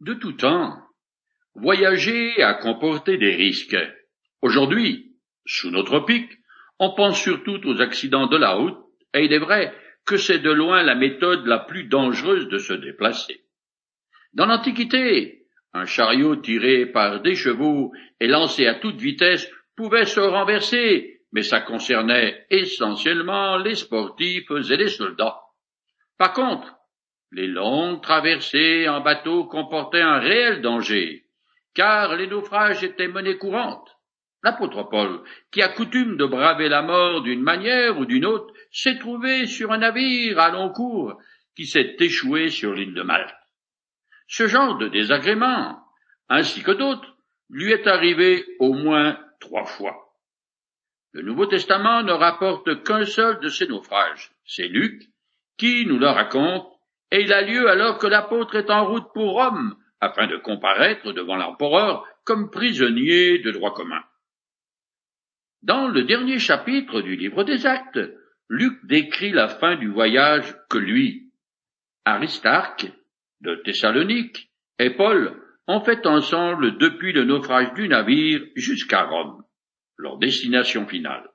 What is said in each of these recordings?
De tout temps, voyager a comporté des risques. Aujourd'hui, sous nos tropiques, on pense surtout aux accidents de la route, et il est vrai que c'est de loin la méthode la plus dangereuse de se déplacer. Dans l'Antiquité, un chariot tiré par des chevaux et lancé à toute vitesse pouvait se renverser, mais ça concernait essentiellement les sportifs et les soldats. Par contre, les longues traversées en bateau comportaient un réel danger, car les naufrages étaient monnaie courante. L'apôtre Paul, qui a coutume de braver la mort d'une manière ou d'une autre, s'est trouvé sur un navire à long cours qui s'est échoué sur l'île de Malte. Ce genre de désagrément, ainsi que d'autres, lui est arrivé au moins trois fois. Le Nouveau Testament ne rapporte qu'un seul de ces naufrages, c'est Luc, qui nous le raconte, et il a lieu alors que l'apôtre est en route pour Rome, afin de comparaître devant l'empereur comme prisonnier de droit commun. Dans le dernier chapitre du livre des Actes, Luc décrit la fin du voyage que lui, Aristarque, de Thessalonique, et Paul ont fait ensemble depuis le naufrage du navire jusqu'à Rome, leur destination finale.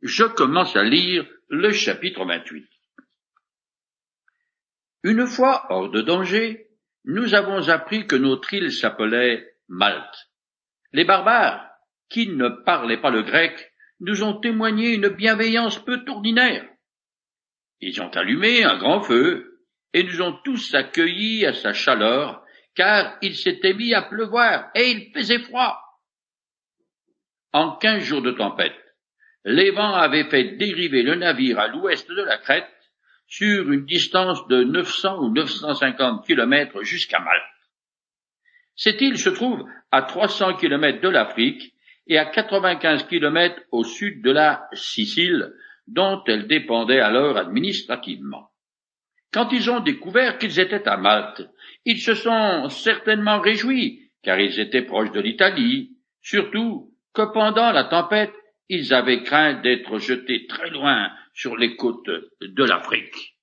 Je commence à lire le chapitre 28. Une fois hors de danger, nous avons appris que notre île s'appelait Malte. Les barbares, qui ne parlaient pas le grec, nous ont témoigné une bienveillance peu ordinaire. Ils ont allumé un grand feu, et nous ont tous accueillis à sa chaleur, car il s'était mis à pleuvoir, et il faisait froid. En quinze jours de tempête, les vents avaient fait dériver le navire à l'ouest de la Crète, sur une distance de 900 ou 950 kilomètres jusqu'à Malte. Cette île se trouve à 300 kilomètres de l'Afrique et à 95 kilomètres au sud de la Sicile, dont elle dépendait alors administrativement. Quand ils ont découvert qu'ils étaient à Malte, ils se sont certainement réjouis, car ils étaient proches de l'Italie, surtout que pendant la tempête, ils avaient craint d'être jetés très loin sur les côtes de l'Afrique.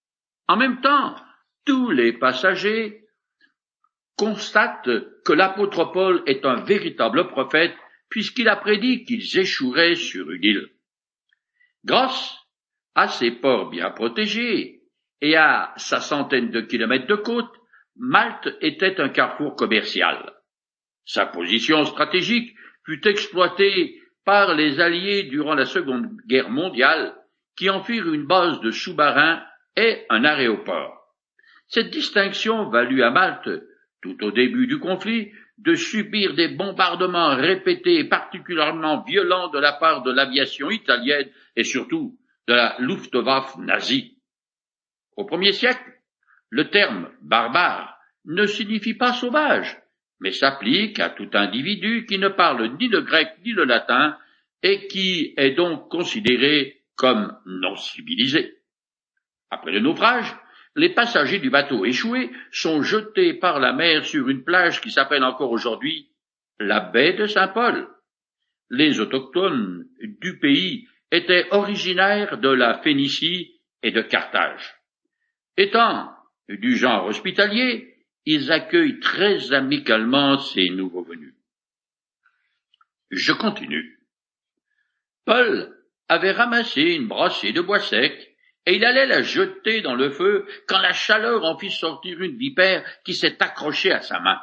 En même temps, tous les passagers constatent que l'apôtre Paul est un véritable prophète puisqu'il a prédit qu'ils échoueraient sur une île. Grâce à ses ports bien protégés et à sa centaine de kilomètres de côte, Malte était un carrefour commercial. Sa position stratégique fut exploitée par les Alliés durant la Seconde Guerre mondiale qui en firent une base de sous-marins et un aéroport. Cette distinction valut à Malte, tout au début du conflit, de subir des bombardements répétés et particulièrement violents de la part de l'aviation italienne et surtout de la Luftwaffe nazie. Au premier siècle, le terme barbare ne signifie pas sauvage, mais s'applique à tout individu qui ne parle ni le grec ni le latin et qui est donc considéré comme non civilisés. Après le naufrage, les passagers du bateau échoué sont jetés par la mer sur une plage qui s'appelle encore aujourd'hui la baie de Saint-Paul. Les autochtones du pays étaient originaires de la Phénicie et de Carthage. Étant du genre hospitalier, ils accueillent très amicalement ces nouveaux venus. Je continue. Paul avait ramassé une brassée de bois sec, et il allait la jeter dans le feu quand la chaleur en fit sortir une vipère qui s'est accrochée à sa main.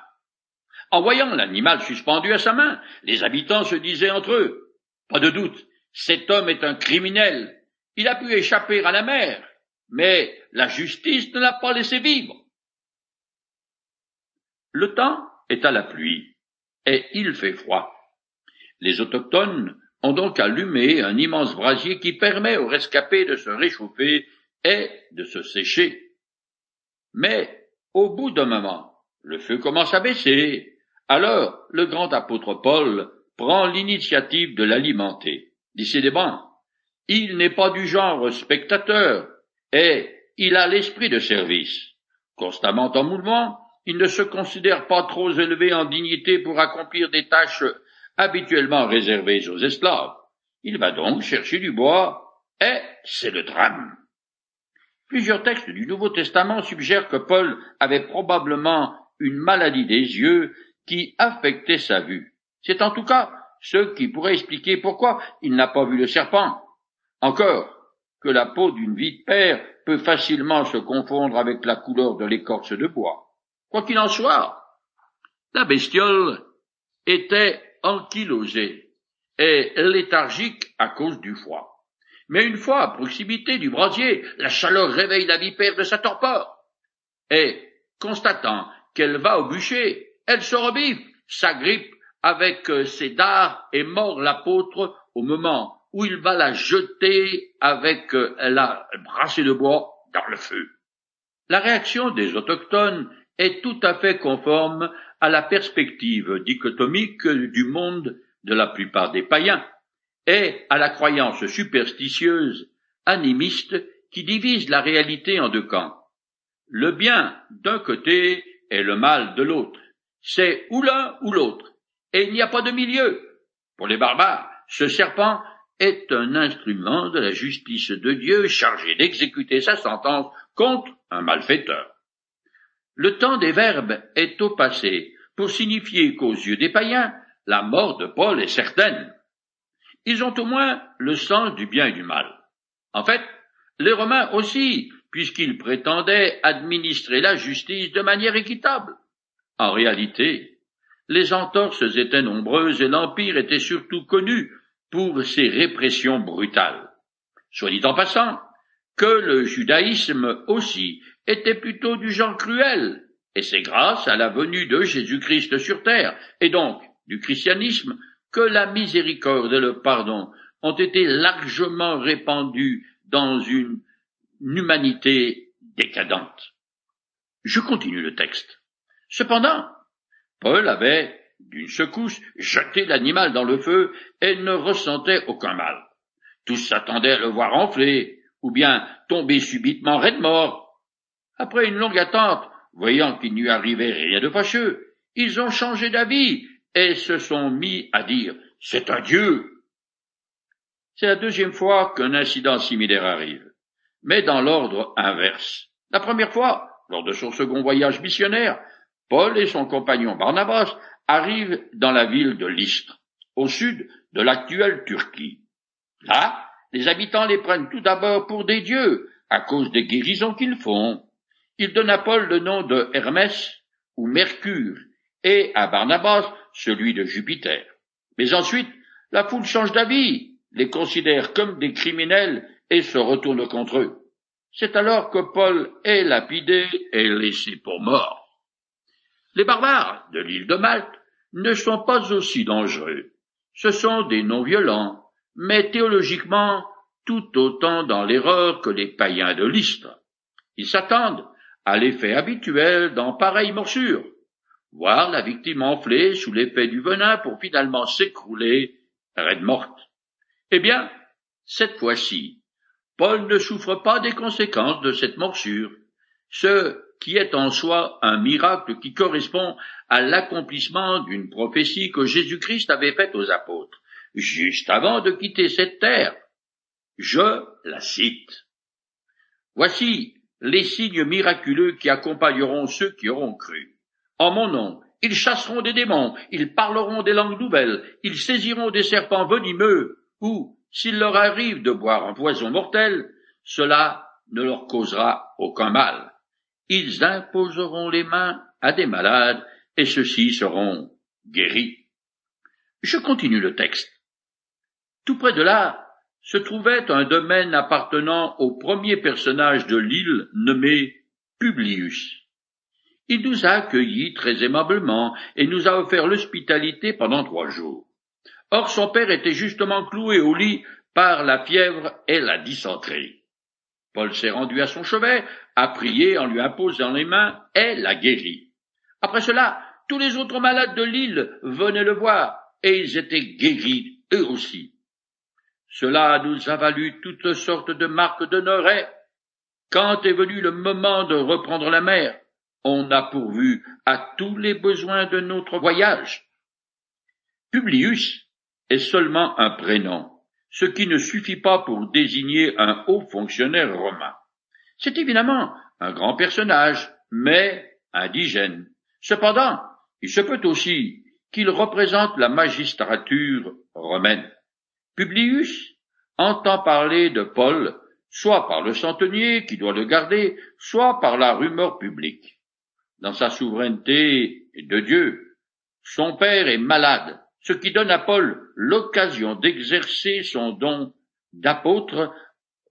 En voyant l'animal suspendu à sa main, les habitants se disaient entre eux Pas de doute, cet homme est un criminel. Il a pu échapper à la mer, mais la justice ne l'a pas laissé vivre. Le temps est à la pluie, et il fait froid. Les autochtones ont donc allumé un immense brasier qui permet aux rescapés de se réchauffer et de se sécher. Mais, au bout d'un moment, le feu commence à baisser. Alors, le grand apôtre Paul prend l'initiative de l'alimenter. Décidément, il n'est pas du genre spectateur, et il a l'esprit de service. Constamment en mouvement, il ne se considère pas trop élevé en dignité pour accomplir des tâches habituellement réservés aux esclaves. Il va donc chercher du bois, et c'est le drame. Plusieurs textes du Nouveau Testament suggèrent que Paul avait probablement une maladie des yeux qui affectait sa vue. C'est en tout cas ce qui pourrait expliquer pourquoi il n'a pas vu le serpent. Encore que la peau d'une vipère peut facilement se confondre avec la couleur de l'écorce de bois. Quoi qu'il en soit, la bestiole était ankylosée et léthargique à cause du froid. Mais une fois à proximité du brasier, la chaleur réveille la vipère de sa torpeur. Et, constatant qu'elle va au bûcher, elle se rebiffe, s'agrippe avec euh, ses dards et mord l'apôtre au moment où il va la jeter avec euh, la brassée de bois dans le feu. La réaction des autochtones est tout à fait conforme à la perspective dichotomique du monde de la plupart des païens et à la croyance superstitieuse, animiste, qui divise la réalité en deux camps. Le bien d'un côté et le mal de l'autre. C'est ou l'un ou l'autre, et il n'y a pas de milieu. Pour les barbares, ce serpent est un instrument de la justice de Dieu chargé d'exécuter sa sentence contre un malfaiteur. Le temps des verbes est au passé pour signifier qu'aux yeux des païens, la mort de Paul est certaine. Ils ont au moins le sens du bien et du mal. En fait, les Romains aussi, puisqu'ils prétendaient administrer la justice de manière équitable. En réalité, les entorses étaient nombreuses et l'Empire était surtout connu pour ses répressions brutales. Soit dit en passant, que le judaïsme aussi était plutôt du genre cruel, et c'est grâce à la venue de Jésus-Christ sur terre, et donc du christianisme, que la miséricorde et le pardon ont été largement répandus dans une humanité décadente. Je continue le texte. Cependant, Paul avait, d'une secousse, jeté l'animal dans le feu et ne ressentait aucun mal. Tous s'attendaient à le voir enfler, ou bien tomber subitement raide mort. Après une longue attente, voyant qu'il n'y arrivait rien de fâcheux, ils ont changé d'avis et se sont mis à dire C'est un Dieu. C'est la deuxième fois qu'un incident similaire arrive, mais dans l'ordre inverse. La première fois, lors de son second voyage missionnaire, Paul et son compagnon Barnabas arrivent dans la ville de Lystre, au sud de l'actuelle Turquie. Là, les habitants les prennent tout d'abord pour des dieux, à cause des guérisons qu'ils font. Ils donnent à Paul le nom de Hermès ou Mercure, et à Barnabas celui de Jupiter. Mais ensuite, la foule change d'avis, les considère comme des criminels et se retourne contre eux. C'est alors que Paul est lapidé et laissé pour mort. Les barbares de l'île de Malte ne sont pas aussi dangereux. Ce sont des non-violents, mais théologiquement tout autant dans l'erreur que les païens de l'Istre. Ils s'attendent à l'effet habituel dans pareille morsure, voir la victime enflée sous l'effet du venin pour finalement s'écrouler raide morte. Eh bien, cette fois-ci, Paul ne souffre pas des conséquences de cette morsure, ce qui est en soi un miracle qui correspond à l'accomplissement d'une prophétie que Jésus-Christ avait faite aux apôtres, juste avant de quitter cette terre. Je la cite. Voici les signes miraculeux qui accompagneront ceux qui auront cru. En mon nom, ils chasseront des démons, ils parleront des langues nouvelles, ils saisiront des serpents venimeux, ou, s'il leur arrive de boire un poison mortel, cela ne leur causera aucun mal. Ils imposeront les mains à des malades, et ceux-ci seront guéris. Je continue le texte. Tout près de là se trouvait un domaine appartenant au premier personnage de l'île nommé Publius. Il nous a accueillis très aimablement et nous a offert l'hospitalité pendant trois jours. Or son père était justement cloué au lit par la fièvre et la dysenterie. Paul s'est rendu à son chevet, a prié en lui imposant les mains et l'a guéri. Après cela, tous les autres malades de l'île venaient le voir et ils étaient guéris eux aussi. Cela nous a valu toutes sortes de marques d'honneur et, quand est venu le moment de reprendre la mer, on a pourvu à tous les besoins de notre voyage. Publius est seulement un prénom, ce qui ne suffit pas pour désigner un haut fonctionnaire romain. C'est évidemment un grand personnage, mais indigène. Cependant, il se peut aussi qu'il représente la magistrature romaine. Publius entend parler de Paul soit par le centenier qui doit le garder, soit par la rumeur publique. Dans sa souveraineté de Dieu, son père est malade, ce qui donne à Paul l'occasion d'exercer son don d'apôtre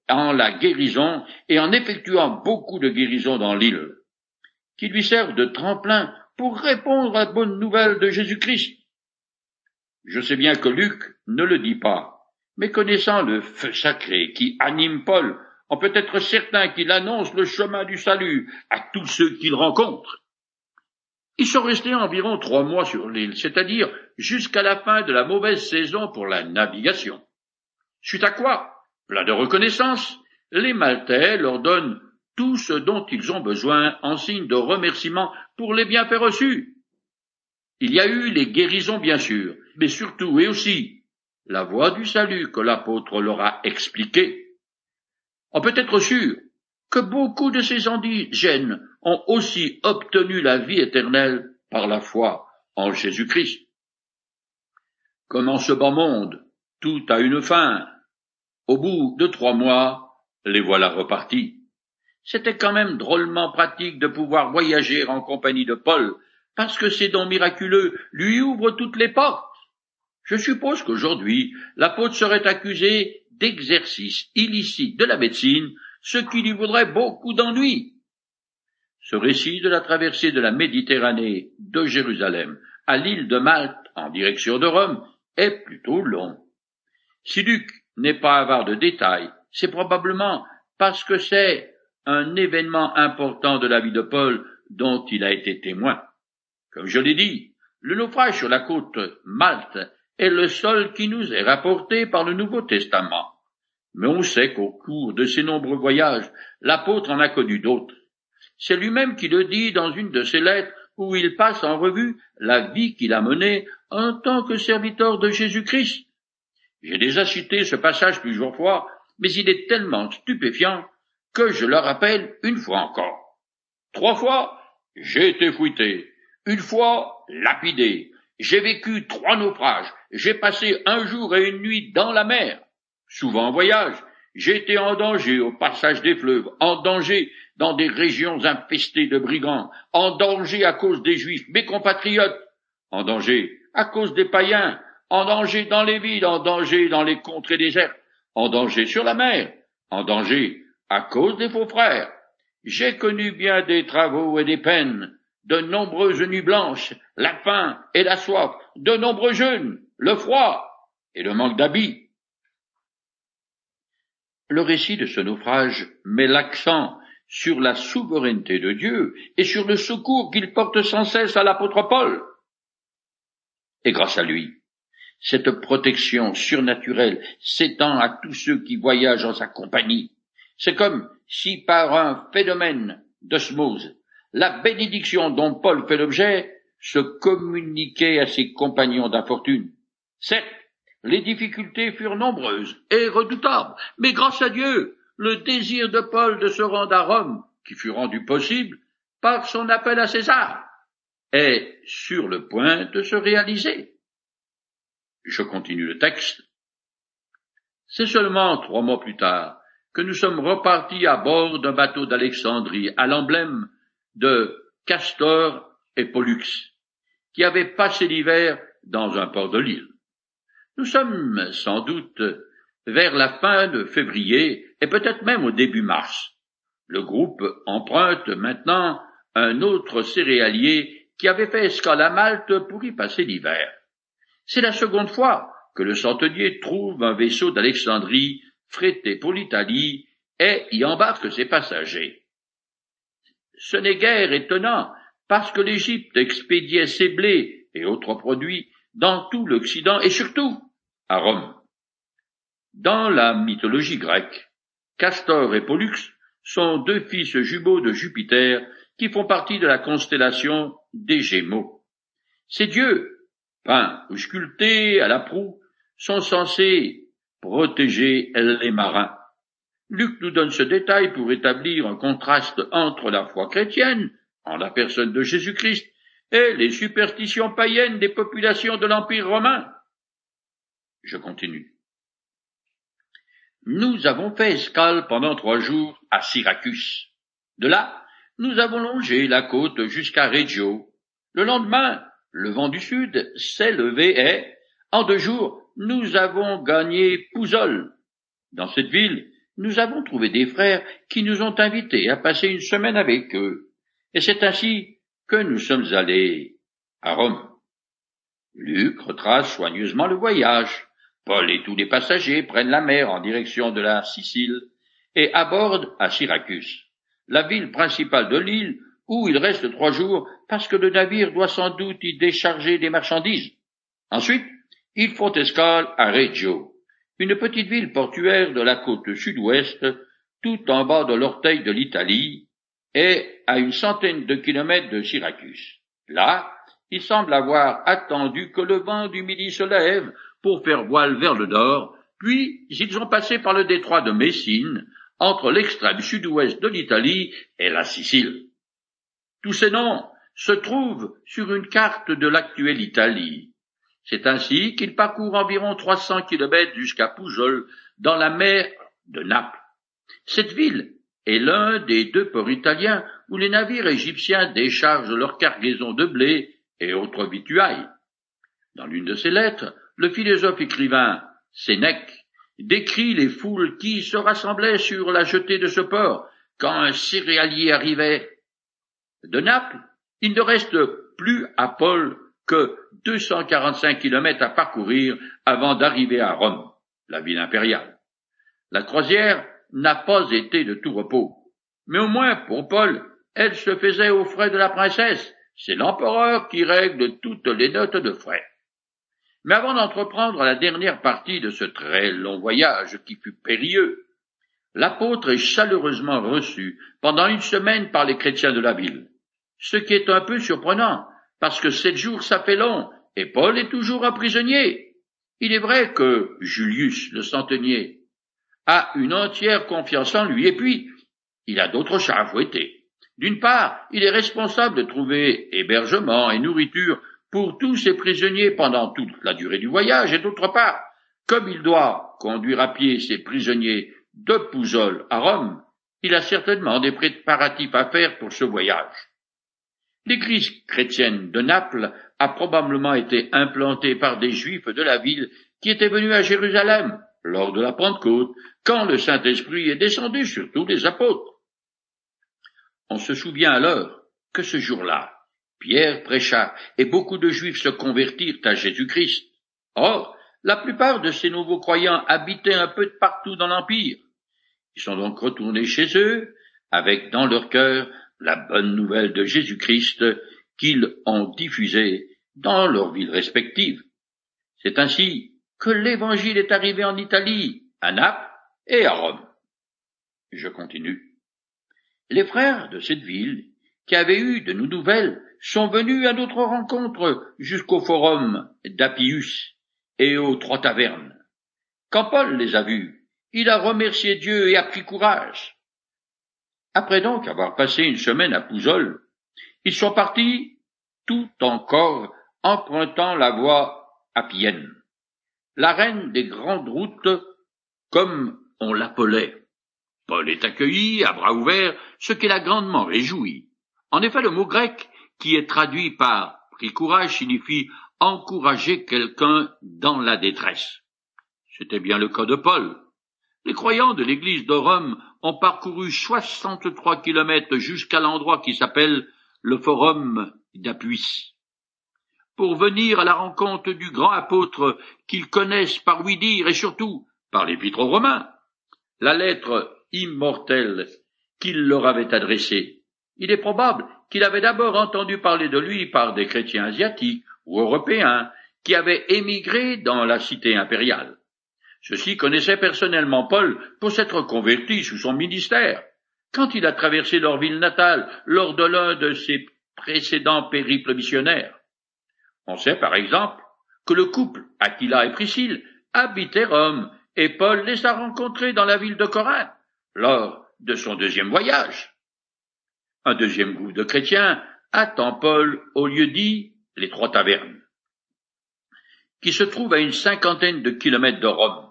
en la guérison et en effectuant beaucoup de guérisons dans l'île, qui lui servent de tremplin pour répondre à la bonne nouvelle de Jésus-Christ. Je sais bien que Luc ne le dit pas, mais connaissant le feu sacré qui anime Paul, on peut être certain qu'il annonce le chemin du salut à tous ceux qu'il rencontre. Ils sont restés environ trois mois sur l'île, c'est-à-dire jusqu'à la fin de la mauvaise saison pour la navigation. Suite à quoi, plein de reconnaissance, les Maltais leur donnent tout ce dont ils ont besoin en signe de remerciement pour les bienfaits reçus. Il y a eu les guérisons, bien sûr, mais surtout et aussi la voie du salut que l'apôtre leur a expliquée. On peut être sûr que beaucoup de ces indigènes ont aussi obtenu la vie éternelle par la foi en Jésus-Christ. Comme en ce bas monde, tout a une fin. Au bout de trois mois, les voilà repartis. C'était quand même drôlement pratique de pouvoir voyager en compagnie de Paul, parce que ces dons miraculeux lui ouvrent toutes les portes. Je suppose qu'aujourd'hui, l'apôtre serait accusé d'exercice illicite de la médecine, ce qui lui vaudrait beaucoup d'ennuis. Ce récit de la traversée de la Méditerranée de Jérusalem à l'île de Malte en direction de Rome est plutôt long. Si Luc n'est pas avare de détails, c'est probablement parce que c'est un événement important de la vie de Paul dont il a été témoin. Comme je l'ai dit, le naufrage sur la côte Malte est le seul qui nous est rapporté par le Nouveau Testament. Mais on sait qu'au cours de ses nombreux voyages, l'apôtre en a connu d'autres. C'est lui-même qui le dit dans une de ses lettres où il passe en revue la vie qu'il a menée en tant que serviteur de Jésus-Christ. J'ai déjà cité ce passage plusieurs fois, mais il est tellement stupéfiant que je le rappelle une fois encore. Trois fois, j'ai été fouetté. Une fois, lapidé. J'ai vécu trois naufrages. J'ai passé un jour et une nuit dans la mer. Souvent en voyage. J'ai été en danger au passage des fleuves, en danger dans des régions infestées de brigands, en danger à cause des juifs, mes compatriotes, en danger à cause des païens, en danger dans les villes, en danger dans les contrées désertes, en danger sur la mer, en danger à cause des faux frères. J'ai connu bien des travaux et des peines, de nombreuses nuits blanches, la faim et la soif, de nombreux jeûnes, le froid et le manque d'habits. Le récit de ce naufrage met l'accent sur la souveraineté de Dieu et sur le secours qu'il porte sans cesse à l'apôtre Paul. Et grâce à lui, cette protection surnaturelle s'étend à tous ceux qui voyagent en sa compagnie. C'est comme si par un phénomène d'osmose, la bénédiction dont Paul fait l'objet se communiquait à ses compagnons d'infortune. Certes, les difficultés furent nombreuses et redoutables, mais grâce à Dieu, le désir de Paul de se rendre à Rome, qui fut rendu possible par son appel à César, est sur le point de se réaliser. Je continue le texte. C'est seulement trois mois plus tard que nous sommes repartis à bord d'un bateau d'Alexandrie à l'emblème de Castor et Pollux, qui avaient passé l'hiver dans un port de l'île. Nous sommes sans doute vers la fin de février et peut-être même au début mars. Le groupe emprunte maintenant un autre céréalier qui avait fait escale à Malte pour y passer l'hiver. C'est la seconde fois que le centenier trouve un vaisseau d'Alexandrie frété pour l'Italie et y embarque ses passagers. Ce n'est guère étonnant, parce que l'Égypte expédiait ses blés et autres produits dans tout l'Occident et surtout à Rome. Dans la mythologie grecque, Castor et Pollux sont deux fils jumeaux de Jupiter qui font partie de la constellation des Gémeaux. Ces dieux, peints ou sculptés à la proue, sont censés protéger les marins. Luc nous donne ce détail pour établir un contraste entre la foi chrétienne, en la personne de Jésus-Christ, et les superstitions païennes des populations de l'Empire romain. Je continue. Nous avons fait escale pendant trois jours à Syracuse. De là, nous avons longé la côte jusqu'à Reggio. Le lendemain, le vent du sud s'est levé et, en deux jours, nous avons gagné Pouzol. Dans cette ville, nous avons trouvé des frères qui nous ont invités à passer une semaine avec eux. Et c'est ainsi que nous sommes allés à Rome. Luc retrace soigneusement le voyage. Paul et tous les passagers prennent la mer en direction de la Sicile et abordent à Syracuse, la ville principale de l'île où ils restent trois jours parce que le navire doit sans doute y décharger des marchandises. Ensuite, ils font escale à Reggio, une petite ville portuaire de la côte sud-ouest, tout en bas de l'orteil de l'Italie, et à une centaine de kilomètres de Syracuse. Là, il semble avoir attendu que le vent du midi se lève pour faire voile vers le nord, puis ils ont passé par le détroit de Messine, entre l'extrême sud-ouest de l'Italie et la Sicile. Tous ces noms se trouvent sur une carte de l'actuelle Italie. C'est ainsi qu'ils parcourent environ 300 kilomètres jusqu'à Poujol, dans la mer de Naples. Cette ville est l'un des deux ports italiens où les navires égyptiens déchargent leurs cargaisons de blé et autres vituailles. Dans l'une de ses lettres, le philosophe écrivain Sénèque décrit les foules qui se rassemblaient sur la jetée de ce port quand un céréalier arrivait. De Naples, il ne reste plus à Paul que 245 kilomètres à parcourir avant d'arriver à Rome, la ville impériale. La croisière n'a pas été de tout repos. Mais au moins, pour Paul, elle se faisait aux frais de la princesse. C'est l'empereur qui règle toutes les notes de frais. Mais avant d'entreprendre la dernière partie de ce très long voyage qui fut périlleux, l'apôtre est chaleureusement reçu pendant une semaine par les chrétiens de la ville. Ce qui est un peu surprenant, parce que sept jours long, et Paul est toujours un prisonnier. Il est vrai que Julius, le centenier, a une entière confiance en lui, et puis il a d'autres chats à fouetter. D'une part, il est responsable de trouver hébergement et nourriture pour tous ses prisonniers pendant toute la durée du voyage, et d'autre part, comme il doit conduire à pied ses prisonniers de Pouzol à Rome, il a certainement des préparatifs à faire pour ce voyage. L'église chrétienne de Naples a probablement été implantée par des juifs de la ville qui étaient venus à Jérusalem lors de la Pentecôte, quand le Saint-Esprit est descendu sur tous les apôtres. On se souvient alors que ce jour-là, Pierre prêcha et beaucoup de Juifs se convertirent à Jésus-Christ. Or, la plupart de ces nouveaux croyants habitaient un peu partout dans l'Empire. Ils sont donc retournés chez eux avec dans leur cœur la bonne nouvelle de Jésus-Christ qu'ils ont diffusée dans leurs villes respectives. C'est ainsi que l'Évangile est arrivé en Italie, à Naples et à Rome. Je continue. Les frères de cette ville, qui avaient eu de nos nouvelles, sont venus à notre rencontre jusqu'au forum d'Appius et aux trois tavernes. Quand Paul les a vus, il a remercié Dieu et a pris courage. Après donc avoir passé une semaine à Pouzol, ils sont partis tout encore empruntant la voie appienne la reine des grandes routes, comme on l'appelait. Paul est accueilli à bras ouverts, ce qui l'a grandement réjoui. En effet, le mot grec, qui est traduit par pris courage, signifie encourager quelqu'un dans la détresse. C'était bien le cas de Paul. Les croyants de l'église de Rome ont parcouru soixante-trois kilomètres jusqu'à l'endroit qui s'appelle le Forum d'Apuis pour venir à la rencontre du grand apôtre qu'ils connaissent par oui dire et surtout par l'épître aux Romains, la lettre immortelle qu'il leur avait adressée. Il est probable qu'il avait d'abord entendu parler de lui par des chrétiens asiatiques ou européens qui avaient émigré dans la cité impériale. Ceux-ci connaissaient personnellement Paul pour s'être converti sous son ministère. Quand il a traversé leur ville natale lors de l'un de ses précédents périples missionnaires. On sait par exemple que le couple Aquila et Priscille habitait Rome et Paul les a rencontrés dans la ville de Corinthe lors de son deuxième voyage. Un deuxième groupe de chrétiens attend Paul au lieu dit les Trois Tavernes, qui se trouve à une cinquantaine de kilomètres de Rome.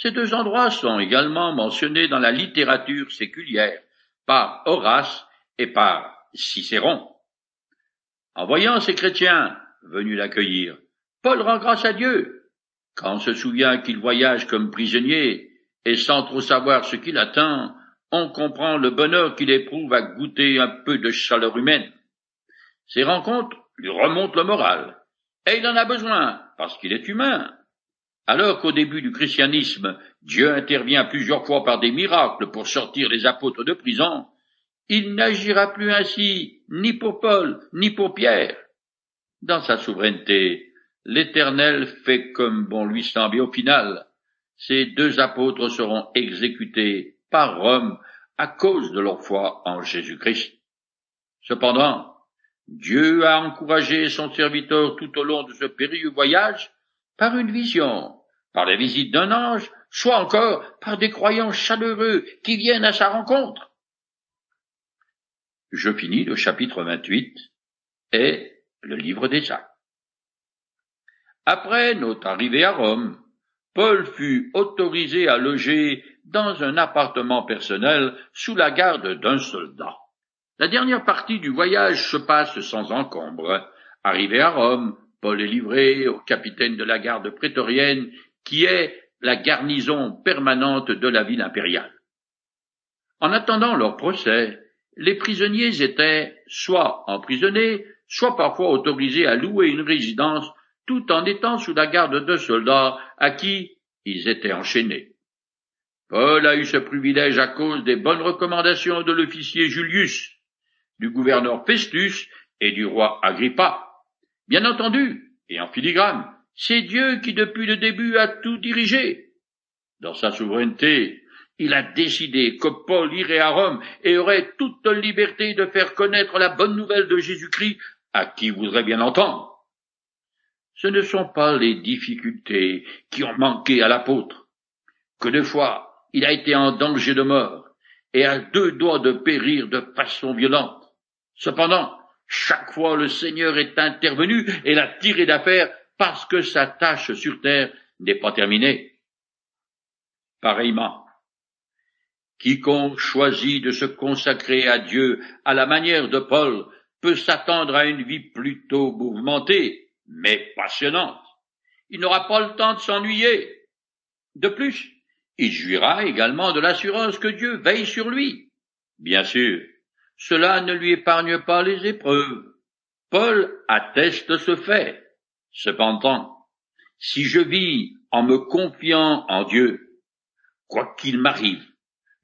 Ces deux endroits sont également mentionnés dans la littérature séculière par Horace et par Cicéron. En voyant ces chrétiens venus l'accueillir, Paul rend grâce à Dieu, quand on se souvient qu'il voyage comme prisonnier et sans trop savoir ce qu'il attend, on comprend le bonheur qu'il éprouve à goûter un peu de chaleur humaine. Ces rencontres lui remontent le moral, et il en a besoin, parce qu'il est humain. Alors qu'au début du christianisme, Dieu intervient plusieurs fois par des miracles pour sortir les apôtres de prison, il n'agira plus ainsi ni pour Paul, ni pour Pierre. Dans sa souveraineté, l'Éternel fait comme bon lui semble, et au final, ces deux apôtres seront exécutés par Rome à cause de leur foi en Jésus-Christ. Cependant, Dieu a encouragé son serviteur tout au long de ce périlleux voyage par une vision, par la visite d'un ange, soit encore par des croyants chaleureux qui viennent à sa rencontre. Je finis le chapitre 28 et le livre des actes. Après notre arrivée à Rome, Paul fut autorisé à loger dans un appartement personnel sous la garde d'un soldat. La dernière partie du voyage se passe sans encombre. Arrivé à Rome, Paul est livré au capitaine de la garde prétorienne, qui est la garnison permanente de la ville impériale. En attendant leur procès, les prisonniers étaient soit emprisonnés, soit parfois autorisés à louer une résidence tout en étant sous la garde de soldats à qui ils étaient enchaînés. Paul a eu ce privilège à cause des bonnes recommandations de l'officier Julius, du gouverneur Festus et du roi Agrippa. Bien entendu, et en filigrane, c'est Dieu qui depuis le début a tout dirigé. Dans sa souveraineté, il a décidé que Paul irait à Rome et aurait toute liberté de faire connaître la bonne nouvelle de Jésus-Christ à qui voudrait bien entendre ce ne sont pas les difficultés qui ont manqué à l'apôtre, que deux fois il a été en danger de mort et à deux doigts de périr de façon violente. Cependant, chaque fois le Seigneur est intervenu et l'a tiré d'affaire parce que sa tâche sur terre n'est pas terminée. Pareillement, quiconque choisit de se consacrer à Dieu à la manière de Paul peut s'attendre à une vie plutôt mouvementée, mais passionnante. Il n'aura pas le temps de s'ennuyer. De plus, il jouira également de l'assurance que Dieu veille sur lui. Bien sûr, cela ne lui épargne pas les épreuves. Paul atteste ce fait. Cependant, si je vis en me confiant en Dieu, quoi qu'il m'arrive,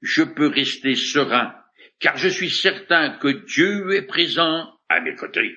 je peux rester serein, car je suis certain que Dieu est présent à mes côtés.